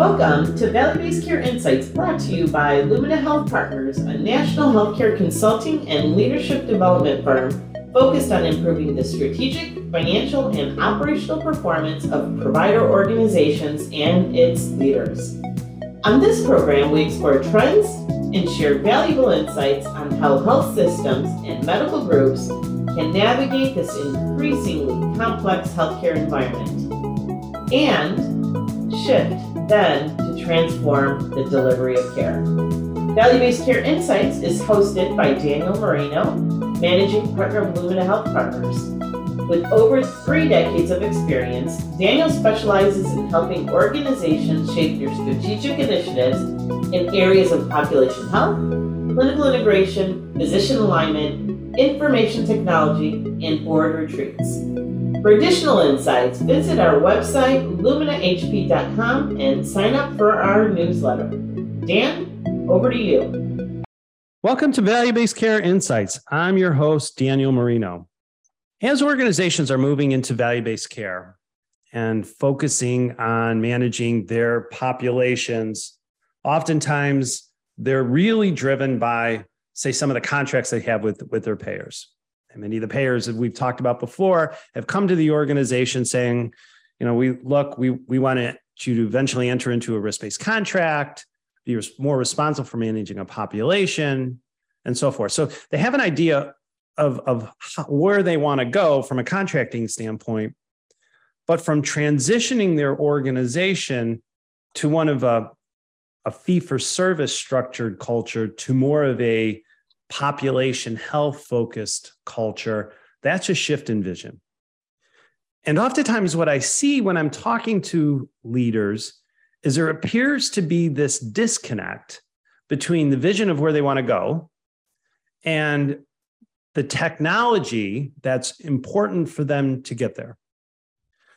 Welcome to Value Based Care Insights brought to you by Lumina Health Partners, a national healthcare consulting and leadership development firm focused on improving the strategic, financial, and operational performance of provider organizations and its leaders. On this program, we explore trends and share valuable insights on how health systems and medical groups can navigate this increasingly complex healthcare environment and shift then to transform the delivery of care. Value Based Care Insights is hosted by Daniel Marino, Managing Partner of Lumina Health Partners. With over three decades of experience, Daniel specializes in helping organizations shape their strategic initiatives in areas of population health, clinical integration, physician alignment, information technology, and board retreats. For additional insights, visit our website, luminahp.com, and sign up for our newsletter. Dan, over to you. Welcome to Value Based Care Insights. I'm your host, Daniel Marino. As organizations are moving into value based care and focusing on managing their populations, oftentimes they're really driven by, say, some of the contracts they have with, with their payers. And many of the payers that we've talked about before have come to the organization saying, you know, we look, we we want you to eventually enter into a risk-based contract, be more responsible for managing a population, and so forth. So they have an idea of, of how, where they want to go from a contracting standpoint, but from transitioning their organization to one of a, a fee for service structured culture to more of a population health focused culture, that's a shift in vision. And oftentimes, what I see when I'm talking to leaders is there appears to be this disconnect between the vision of where they want to go and the technology that's important for them to get there.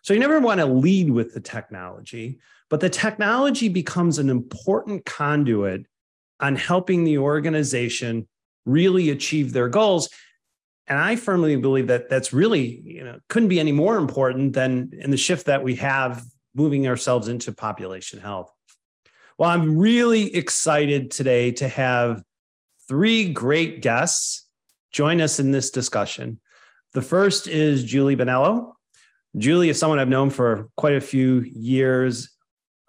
So you never want to lead with the technology, but the technology becomes an important conduit on helping the organization really achieve their goals. And I firmly believe that that's really, you know, couldn't be any more important than in the shift that we have moving ourselves into population health. Well, I'm really excited today to have three great guests join us in this discussion. The first is Julie Bonello. Julie is someone I've known for quite a few years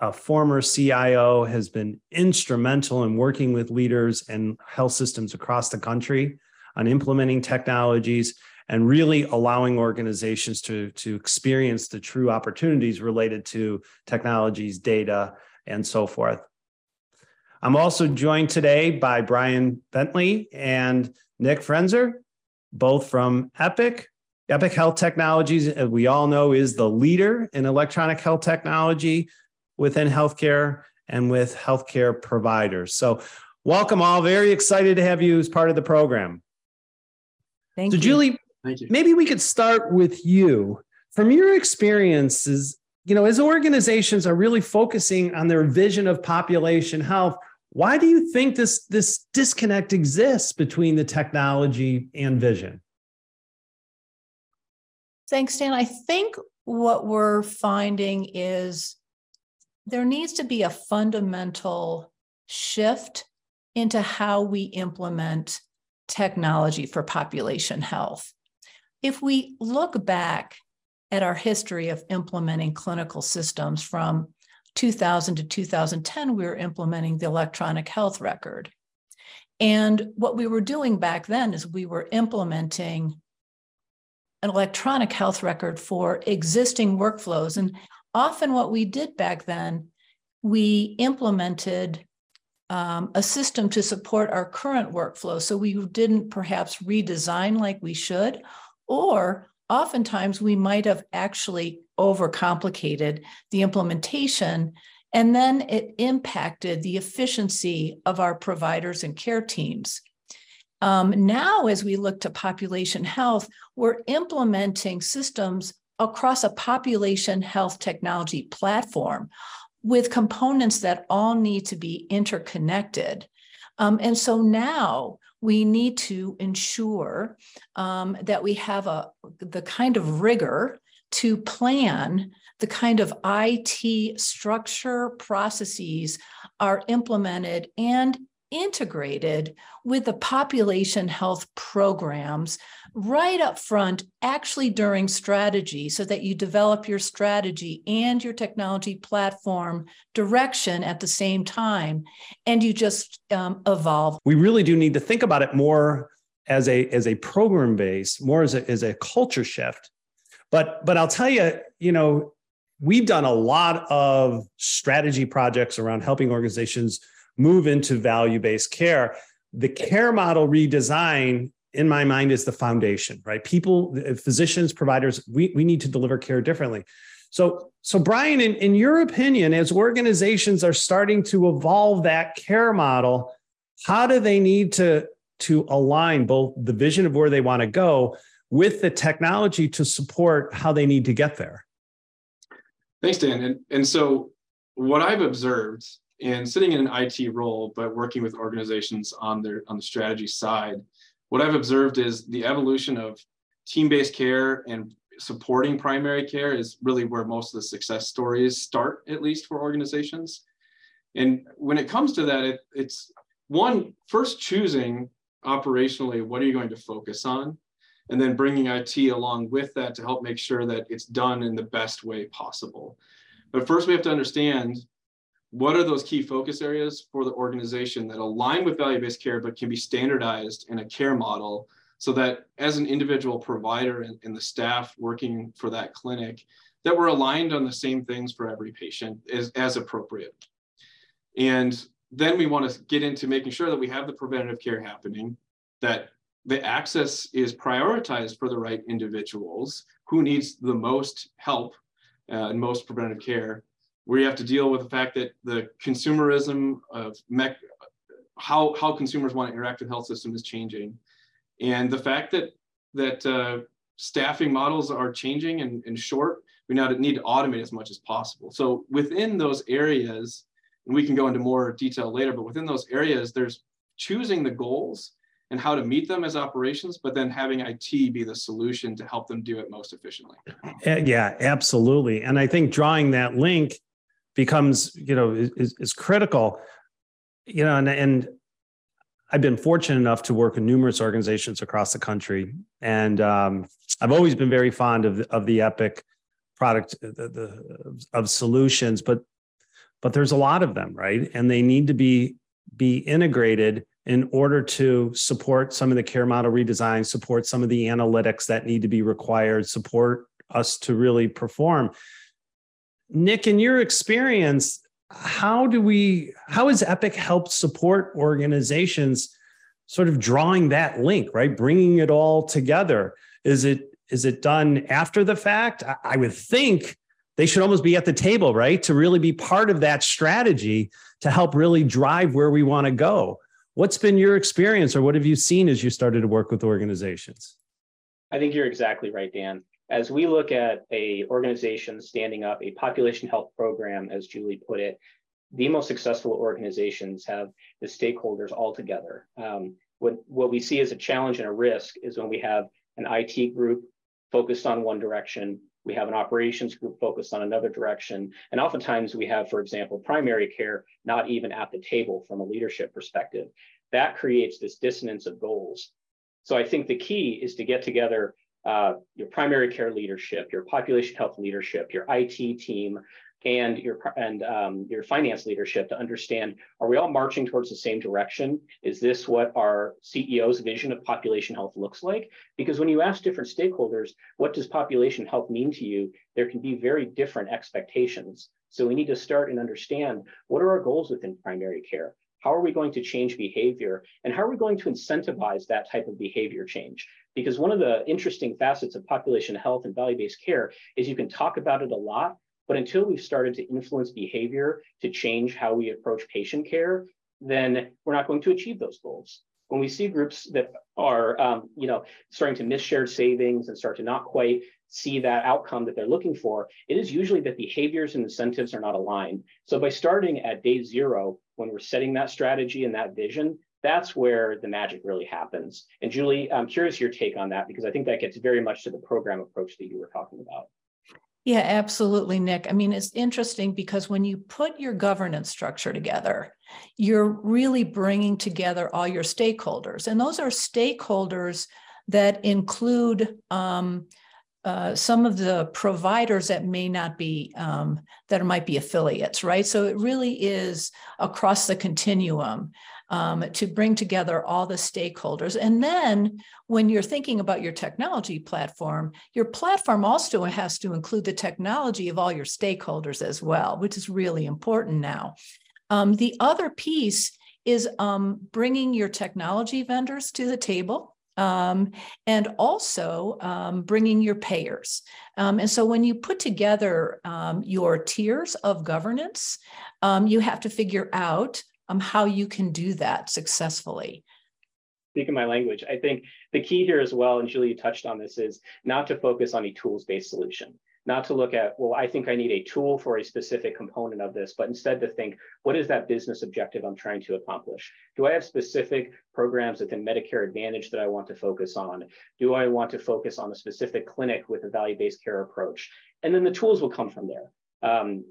a former CIO, has been instrumental in working with leaders and health systems across the country on implementing technologies and really allowing organizations to, to experience the true opportunities related to technologies, data, and so forth. I'm also joined today by Brian Bentley and Nick Frenzer, both from Epic. Epic Health Technologies, as we all know, is the leader in electronic health technology within healthcare and with healthcare providers. So, welcome all. Very excited to have you as part of the program. Thank so, you. Julie, Thank you. maybe we could start with you. From your experiences, you know, as organizations are really focusing on their vision of population health, why do you think this this disconnect exists between the technology and vision? Thanks, Dan. I think what we're finding is there needs to be a fundamental shift into how we implement technology for population health. If we look back at our history of implementing clinical systems from 2000 to 2010, we were implementing the electronic health record. And what we were doing back then is we were implementing an electronic health record for existing workflows. And often what we did back then, we implemented um, a system to support our current workflow. So we didn't perhaps redesign like we should, or oftentimes we might have actually overcomplicated the implementation. And then it impacted the efficiency of our providers and care teams. Um, now, as we look to population health, we're implementing systems across a population health technology platform with components that all need to be interconnected. Um, and so now we need to ensure um, that we have a the kind of rigor to plan the kind of IT structure processes are implemented and integrated with the population health programs right up front, actually during strategy, so that you develop your strategy and your technology platform direction at the same time, and you just um, evolve. We really do need to think about it more as a as a program base, more as a as a culture shift. But but I'll tell you, you know, we've done a lot of strategy projects around helping organizations move into value based care. The care model redesign, in my mind, is the foundation, right? People, uh, physicians, providers, we, we need to deliver care differently. So, so Brian, in, in your opinion, as organizations are starting to evolve that care model, how do they need to, to align both the vision of where they want to go with the technology to support how they need to get there? Thanks, Dan. And, and so, what I've observed in sitting in an IT role, but working with organizations on their on the strategy side, what I've observed is the evolution of team-based care and supporting primary care is really where most of the success stories start, at least for organizations. And when it comes to that, it, it's one first choosing operationally what are you going to focus on and then bringing IT along with that to help make sure that it's done in the best way possible. But first, we have to understand what are those key focus areas for the organization that align with value based care but can be standardized in a care model so that as an individual provider and, and, the staff working for that clinic that we're aligned on the same things for every patient as, as appropriate. And then we want to get into making sure that we have the preventative care happening that the access is prioritized for the right individuals who needs the most help uh, and most preventative care where you have to deal with the fact that the consumerism of mech, how how consumers want to interact with health system is changing and the fact that that uh, staffing models are changing and, and short we now need to automate as much as possible so within those areas and we can go into more detail later but within those areas there's choosing the goals and how to meet them as operations, but then having IT be the solution to help them do it most efficiently. Yeah, absolutely. And I think drawing that link becomes, you know, is, is critical. You know, and, and I've been fortunate enough to work in numerous organizations across the country, and um, I've always been very fond of of the Epic product the, the, of solutions, but but there's a lot of them, right? And they need to be be integrated in order to support some of the care model redesign, support some of the analytics that need to be required, support us to really perform. Nick, in your experience, how do we, how has Epic helped support organizations sort of drawing that link, right? Bringing it all together? Is it, is it done after the fact? I, would think they should almost be at the table, right? To really be part of that strategy to help really drive where we want to go. What's been your experience or what have you seen as you started to work with organizations? I think you're exactly right, Dan. As we look at a organization standing up a population health program, as Julie put it, the most successful organizations have the stakeholders all together. Um, what, what we see as a challenge and a risk is when we have an IT group focused on one direction, we have an operations group focused on another direction. And oftentimes we have, for example, primary care not even at the table from a leadership perspective. That creates this dissonance of goals. So I think the key is to get together uh, your primary care leadership, your population health leadership, your IT team, and your and um, your finance leadership to understand: Are we all marching towards the same direction? Is this what our CEO's vision of population health looks like? Because when you ask different stakeholders, what does population health mean to you? There can be very different expectations. So we need to start and understand what are our goals within primary care. How are we going to change behavior? And how are we going to incentivize that type of behavior change? Because one of the interesting facets of population health and value based care is you can talk about it a lot, but until we've started to influence behavior to change how we approach patient care, then we're not going to achieve those goals. When we see groups that are, um, you know, starting to miss shared savings and start to not quite see that outcome that they're looking for, it is usually that behaviors and incentives are not aligned. So by starting at day zero, when we're setting that strategy and that vision, that's where the magic really happens. And Julie, I'm curious your take on that because I think that gets very much to the program approach that you were talking about. Yeah, absolutely, Nick. I mean, it's interesting because when you put your governance structure together, you're really bringing together all your stakeholders. And those are stakeholders that include um, uh, some of the providers that may not be um, that might be affiliates right so it really is across the continuum um, to bring together all the stakeholders and then when you're thinking about your technology platform your platform also has to include the technology of all your stakeholders as well which is really important now um, the other piece is um, bringing your technology vendors to the table um, and also um, bringing your payers. Um, and so when you put together um, your tiers of governance, um, you have to figure out um, how you can do that successfully. Speaking my language, I think the key here as well, and Julie touched on this, is not to focus on a tools based solution not to look at, well, I think I need a tool for a specific component of this, but instead to think, what is that business objective I'm trying to accomplish? Do I have specific programs within Medicare Advantage that I want to focus on? Do I want to focus on a specific clinic with a value based care approach? And then the tools will come from there. Um,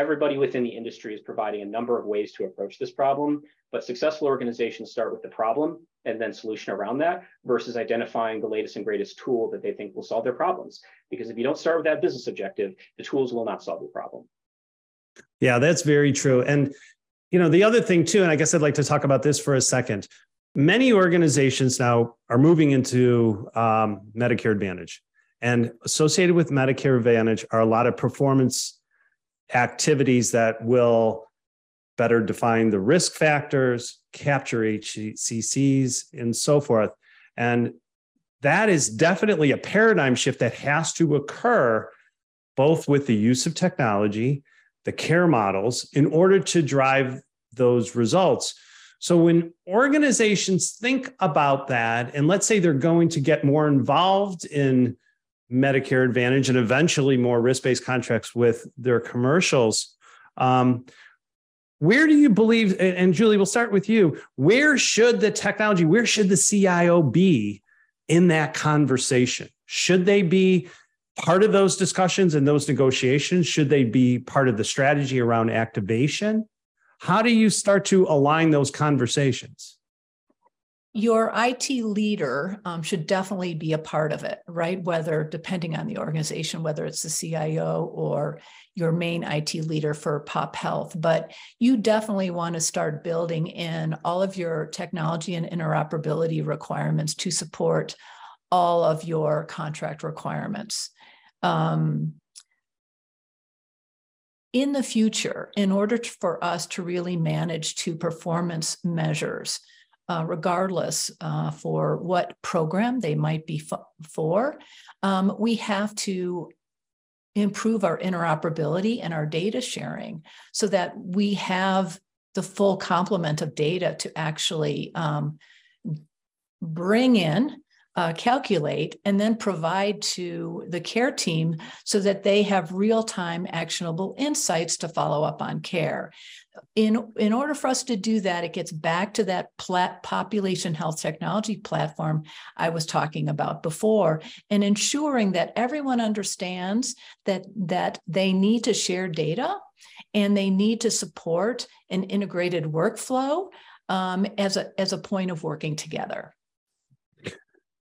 everybody within the industry is providing a number of ways to approach this problem, but successful organizations start with the problem and then solution around that versus identifying the latest and greatest tool that they think will solve their problems. Because if you don't start with that business objective, the tools will not solve the problem. Yeah, that's very true. And you know, the other thing too, and I guess I'd like to talk about this for a second. Many organizations now are moving into um, Medicare Advantage, and associated with Medicare Advantage are a lot of performance activities that will better define the risk factors, capture HCCs, and so forth. And that is definitely a paradigm shift that has to occur both with the use of technology, the care models, in order to drive those results. So when organizations think about that, and let's say they're going to get more involved in Medicare Advantage and eventually more risk based contracts with their commercials. Um, where do you believe, and Julie, we'll start with you. Where should the technology, where should the CIO be in that conversation? Should they be part of those discussions and those negotiations? Should they be part of the strategy around activation? How do you start to align those conversations? Your IT leader um, should definitely be a part of it, right? Whether, depending on the organization, whether it's the CIO or your main IT leader for Pop Health. But you definitely want to start building in all of your technology and interoperability requirements to support all of your contract requirements. Um, in the future, in order for us to really manage to performance measures, uh, regardless uh, for what program they might be f- for. Um, we have to improve our interoperability and our data sharing so that we have the full complement of data to actually um, bring in uh, calculate and then provide to the care team so that they have real time actionable insights to follow up on care. In, in order for us to do that, it gets back to that plat- population health technology platform I was talking about before, and ensuring that everyone understands that, that they need to share data and they need to support an integrated workflow um, as, a, as a point of working together.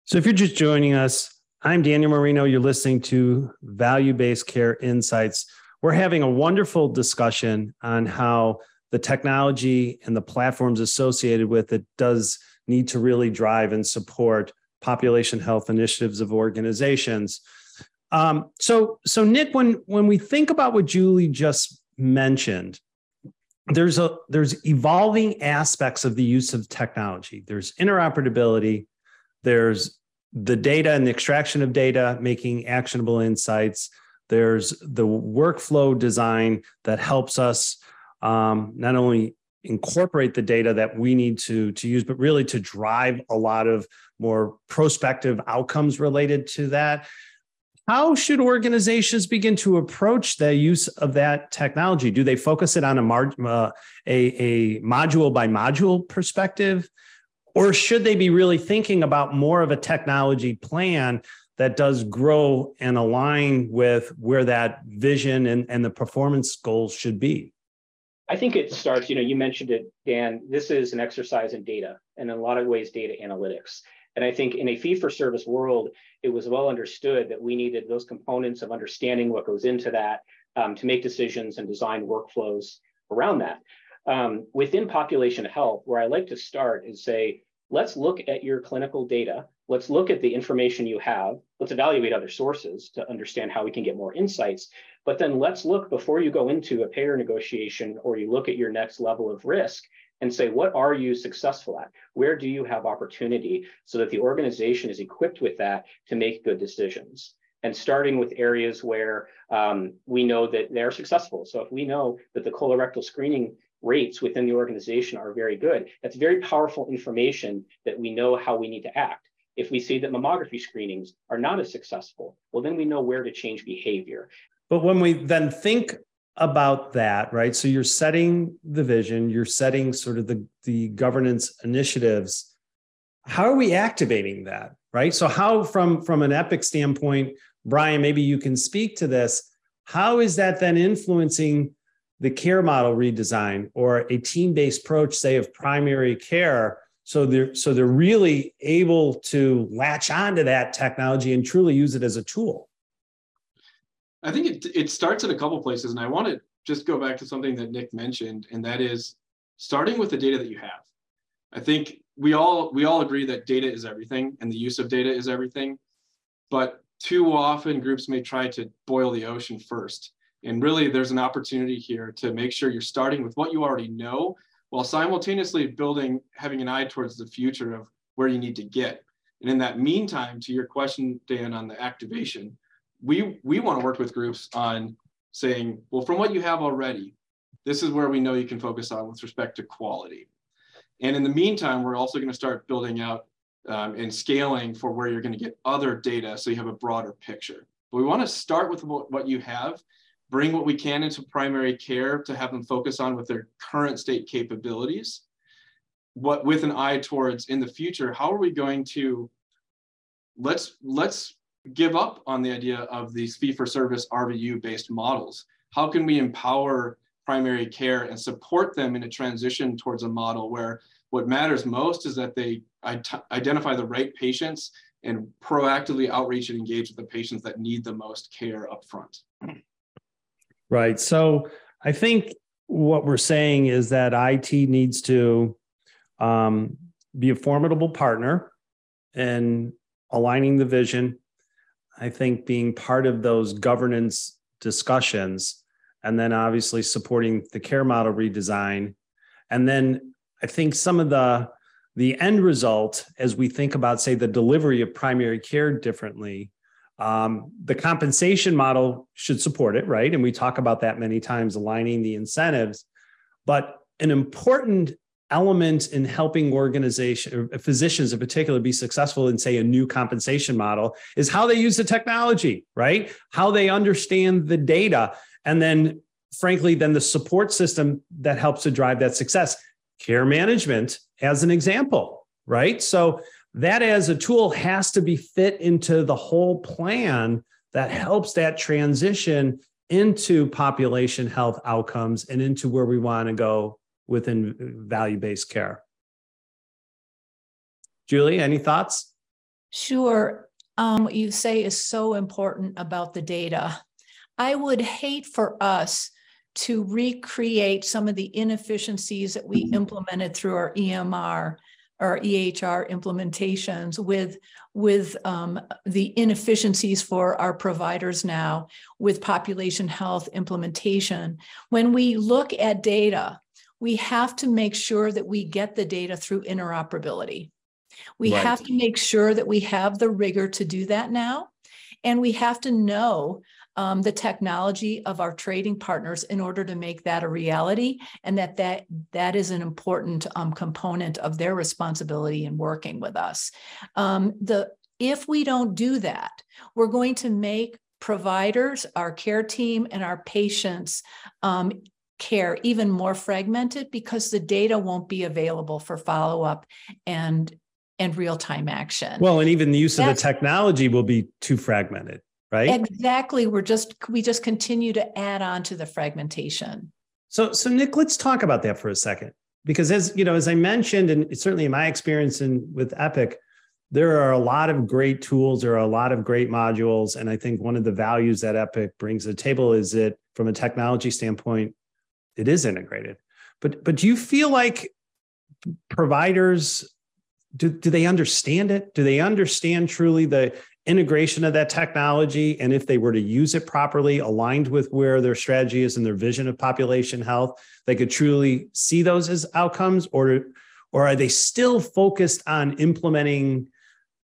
So, if you're just joining us, I'm Daniel Marino. You're listening to Value Based Care Insights. We're having a wonderful discussion on how the technology and the platforms associated with it does need to really drive and support population health initiatives of organizations. Um, so, so Nick, when when we think about what Julie just mentioned, there's a there's evolving aspects of the use of technology. There's interoperability, there's the data and the extraction of data, making actionable insights. There's the workflow design that helps us um, not only incorporate the data that we need to, to use, but really to drive a lot of more prospective outcomes related to that. How should organizations begin to approach the use of that technology? Do they focus it on a, mar- uh, a, a module by module perspective? Or should they be really thinking about more of a technology plan that does grow and align with where that vision and, and the performance goals should be? I think it starts, you know, you mentioned it, Dan. This is an exercise in data and in a lot of ways, data analytics. And I think in a fee for service world, it was well understood that we needed those components of understanding what goes into that um, to make decisions and design workflows around that. Um, within population health, where I like to start is say, let's look at your clinical data. Let's look at the information you have. Let's evaluate other sources to understand how we can get more insights. But then let's look before you go into a payer negotiation or you look at your next level of risk and say, what are you successful at? Where do you have opportunity so that the organization is equipped with that to make good decisions? And starting with areas where um, we know that they're successful. So if we know that the colorectal screening rates within the organization are very good, that's very powerful information that we know how we need to act. If we see that mammography screenings are not as successful, well, then we know where to change behavior. But when we then think about that, right? So you're setting the vision, you're setting sort of the, the governance initiatives. How are we activating that? Right. So how from from an epic standpoint, Brian, maybe you can speak to this. How is that then influencing the care model redesign or a team-based approach, say, of primary care? So they're so they're really able to latch onto that technology and truly use it as a tool. I think it it starts in a couple places, and I want to just go back to something that Nick mentioned, and that is starting with the data that you have. I think we all we all agree that data is everything, and the use of data is everything. But too often, groups may try to boil the ocean first, and really, there's an opportunity here to make sure you're starting with what you already know, while simultaneously building, having an eye towards the future of where you need to get. And in that meantime, to your question, Dan, on the activation, we we want to work with groups on saying, well, from what you have already, this is where we know you can focus on with respect to quality. And in the meantime, we're also going to start building out um, and scaling for where you're going to get other data so you have a broader picture. But we want to start with what you have, bring what we can into primary care to have them focus on with their current state capabilities. What with an eye towards in the future, how are we going to let's let's give up on the idea of these fee for service RVU based models? How can we empower primary care and support them in a transition towards a model where what matters most is that they identify the right patients and proactively outreach and engage with the patients that need the most care up front. Hmm. Right. So I think what we're saying is that IT needs to um, be a formidable partner and aligning the vision I think being part of those governance discussions and then obviously supporting the care model redesign. And then I think some of the the end result as we think about say the delivery of primary care differently um, the compensation model should support it right? And we talk about that many times aligning the incentives. But an important element in helping organization physicians in particular be successful in say a new compensation model is how they use the technology right? How they understand the data and then frankly then the support system that helps to drive that success. Care management as an example right? So that as a tool has to be fit into the whole plan that helps that transition into population health outcomes and into where we want to go within value based care. Julie, any thoughts? Sure. Um, what you say is so important about the data. I would hate for us to recreate some of the inefficiencies that we implemented through our EMR or EHR implementations with with um, the inefficiencies for our providers now with population health implementation. When we look at data, we have to make sure that we get the data through interoperability. We right. have to make sure that we have the rigor to do that now. And we have to know um, the technology of our trading partners in order to make that a reality and that that, that is an important um, component of their responsibility in working with us. Um, the, if we don't do that, we're going to make providers, our care team, and our patients um, care even more fragmented because the data won't be available for follow up and and real time action. Well, and even the use of the technology will be too fragmented, right? Exactly. We're just, we just continue to add on to the fragmentation. So, so Nick, let's talk about that for a second, because as you know, as I mentioned, and certainly in my experience in with Epic, there are a lot of great tools, there are a lot of great modules, and I think one of the values that Epic brings to the table is that from a technology standpoint, it is integrated. But but do you feel like providers do, do they understand it? Do they understand truly the integration of that technology and if they were to use it properly aligned with where their strategy is and their vision of population health they could truly see those as outcomes or or are they still focused on implementing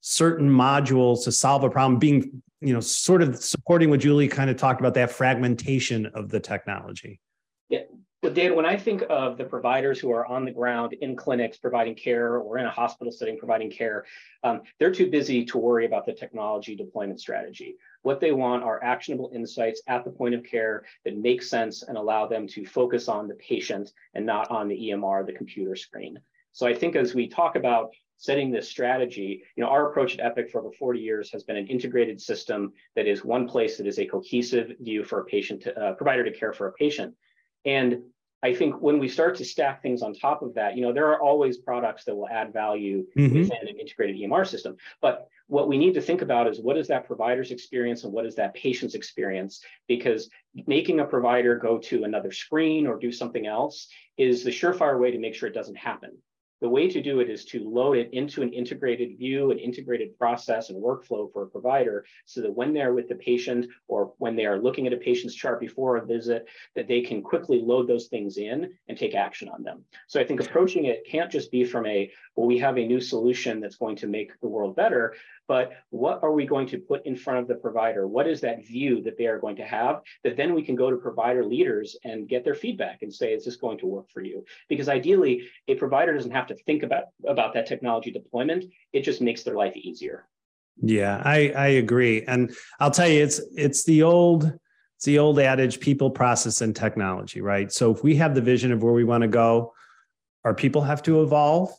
certain modules to solve a problem being you know sort of supporting what julie kind of talked about that fragmentation of the technology Dan, when I think of the providers who are on the ground in clinics providing care or in a hospital setting providing care, um, they're too busy to worry about the technology deployment strategy. What they want are actionable insights at the point of care that make sense and allow them to focus on the patient and not on the EMR, the computer screen. So I think as we talk about setting this strategy, you know, our approach at Epic for over 40 years has been an integrated system that is one place that is a cohesive view for a patient, to, uh, provider to care for a patient. And I think when we start to stack things on top of that, you know, there are always products that will add value Mhm. within an integrated EMR system. But what we need to think about is what is that provider's experience and what is that patient's experience? Because making a provider go to another screen or do something else is the surefire way to make sure it doesn't happen. The way to do it is to load it into an integrated view, an integrated process and workflow for a provider so that when they're with the patient or when they are looking at a patient's chart before a visit, that they can quickly load those things in and take action on them. So I think approaching it can't just be from a, well, we have a new solution that's going to make the world better, but what are we going to put in front of the provider? What is that view that they are going to have that then we can go to provider leaders and get their feedback and say, is this going to work for you? Because ideally, a provider doesn't have to think about, about that technology deployment. It just makes their life easier. Yeah, I I agree, and I'll tell you, it's it's the old it's the old adage: people, process, and technology. Right. So if we have the vision of where we want to go, our people have to evolve,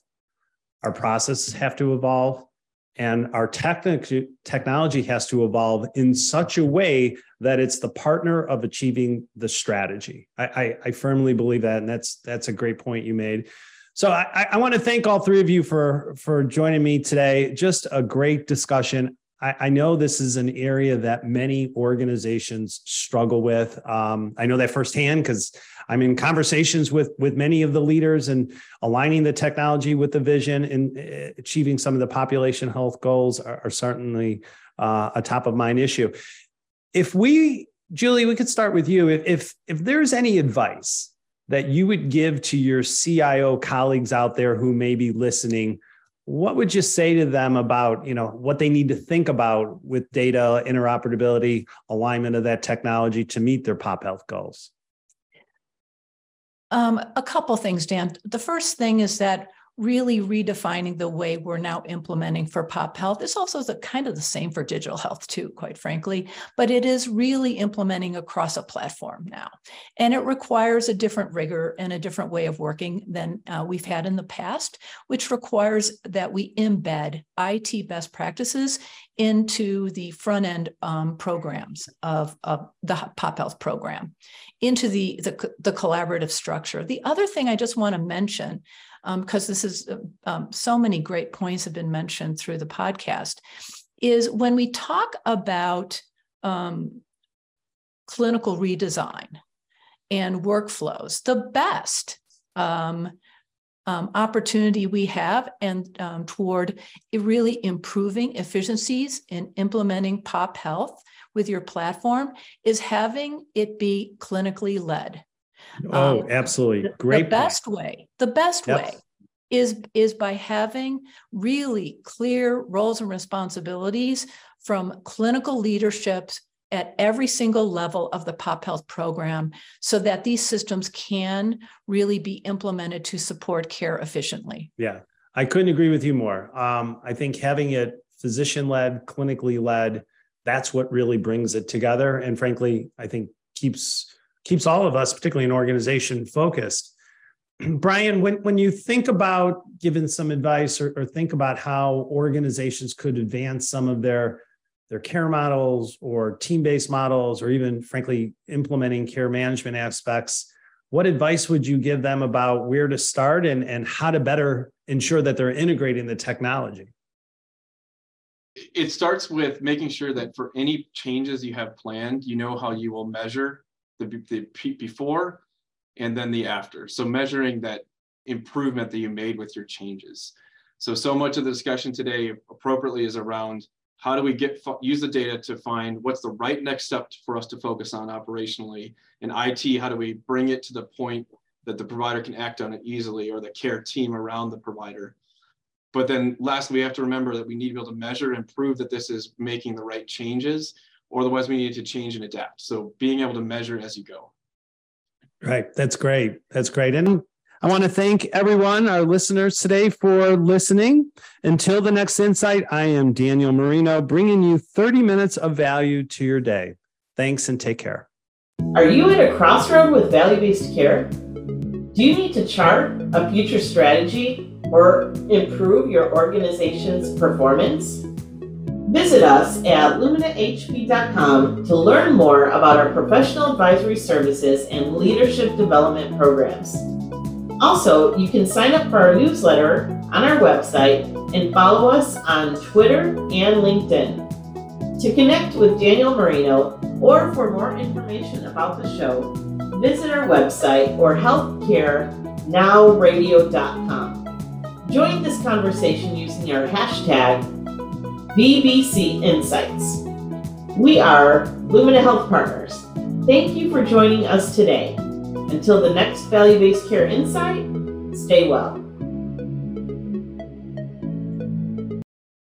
our processes have to evolve, and our technic- technology has to evolve in such a way that it's the partner of achieving the strategy. I, I, I firmly believe that, and that's that's a great point you made. So I, I want to thank all three of you for for joining me today. Just a great discussion. I, I know this is an area that many organizations struggle with. Um, I know that firsthand because I'm in conversations with with many of the leaders and aligning the technology with the vision and uh, achieving some of the population health goals are, are certainly uh, a top of mind issue. If we, Julie, we could start with you. If if, if there's any advice that you would give to your CIO colleagues out there who may be listening, what would you say to them about you know what they need to think about with data interoperability, alignment of that technology to meet their pop health goals? Um, a couple things, Dan. The first thing is that really redefining the way we're now implementing for pop health. Is also the kind of the same for digital health too quite frankly but it is really implementing across a platform now. And it requires a different rigor and a different way of working than uh, we've had in the past which requires that we embed it best practices into the front end um, programs of, of the pop health program into the, the, the collaborative structure. The other thing i just want to mention because um, this is um, so many great points have been mentioned through the podcast, is when we talk about um, clinical redesign and workflows, the best um, um, opportunity we have and um, toward really improving efficiencies in implementing pop health with your platform is having it be clinically led Oh, um, absolutely. Great. The best point. way, the best yep. way is, is by having really clear roles and responsibilities from clinical leaderships at every single level of the pop health program so that these systems can really be implemented to support care efficiently. Yeah, I couldn't agree with you more. Um, I think having it physician led, clinically led, that's what really brings it together. And frankly, I think keeps keeps all of us, particularly an organization, focused. Brian, when, when you think about giving some advice or, or think about how organizations could advance some of their their care models or team-based models or even frankly implementing care management aspects what advice would you give them about where to start and, and how to better ensure that they're integrating the technology it starts with making sure that for any changes you have planned you know how you will measure the, the before and then the after. So measuring that improvement that you made with your changes. So so much of the discussion today appropriately is around how do we get use the data to find what's the right next step for us to focus on operationally in it how do we bring it to the point that the provider can act on it easily or the care team around the provider? But then lastly we have to remember that we need to be able to measure and prove that this is making the right changes otherwise we need to change and adapt so being able to measure as you go right that's great that's great and I want to thank everyone, our listeners today, for listening. Until the next insight, I am Daniel Marino, bringing you 30 minutes of value to your day. Thanks and take care. Are you at a crossroad with value based care? Do you need to chart a future strategy or improve your organization's performance? Visit us at luminahp.com to learn more about our professional advisory services and leadership development programs. Also, you can sign up for our newsletter on our website and follow us on Twitter and LinkedIn. To connect with Daniel Marino or for more information about the show, visit our website or healthcarenowradio.com. Join this conversation using our hashtag VBC Insights. We are Lumina Health Partners. Thank you for joining us today. Until the next value based care insight, stay well.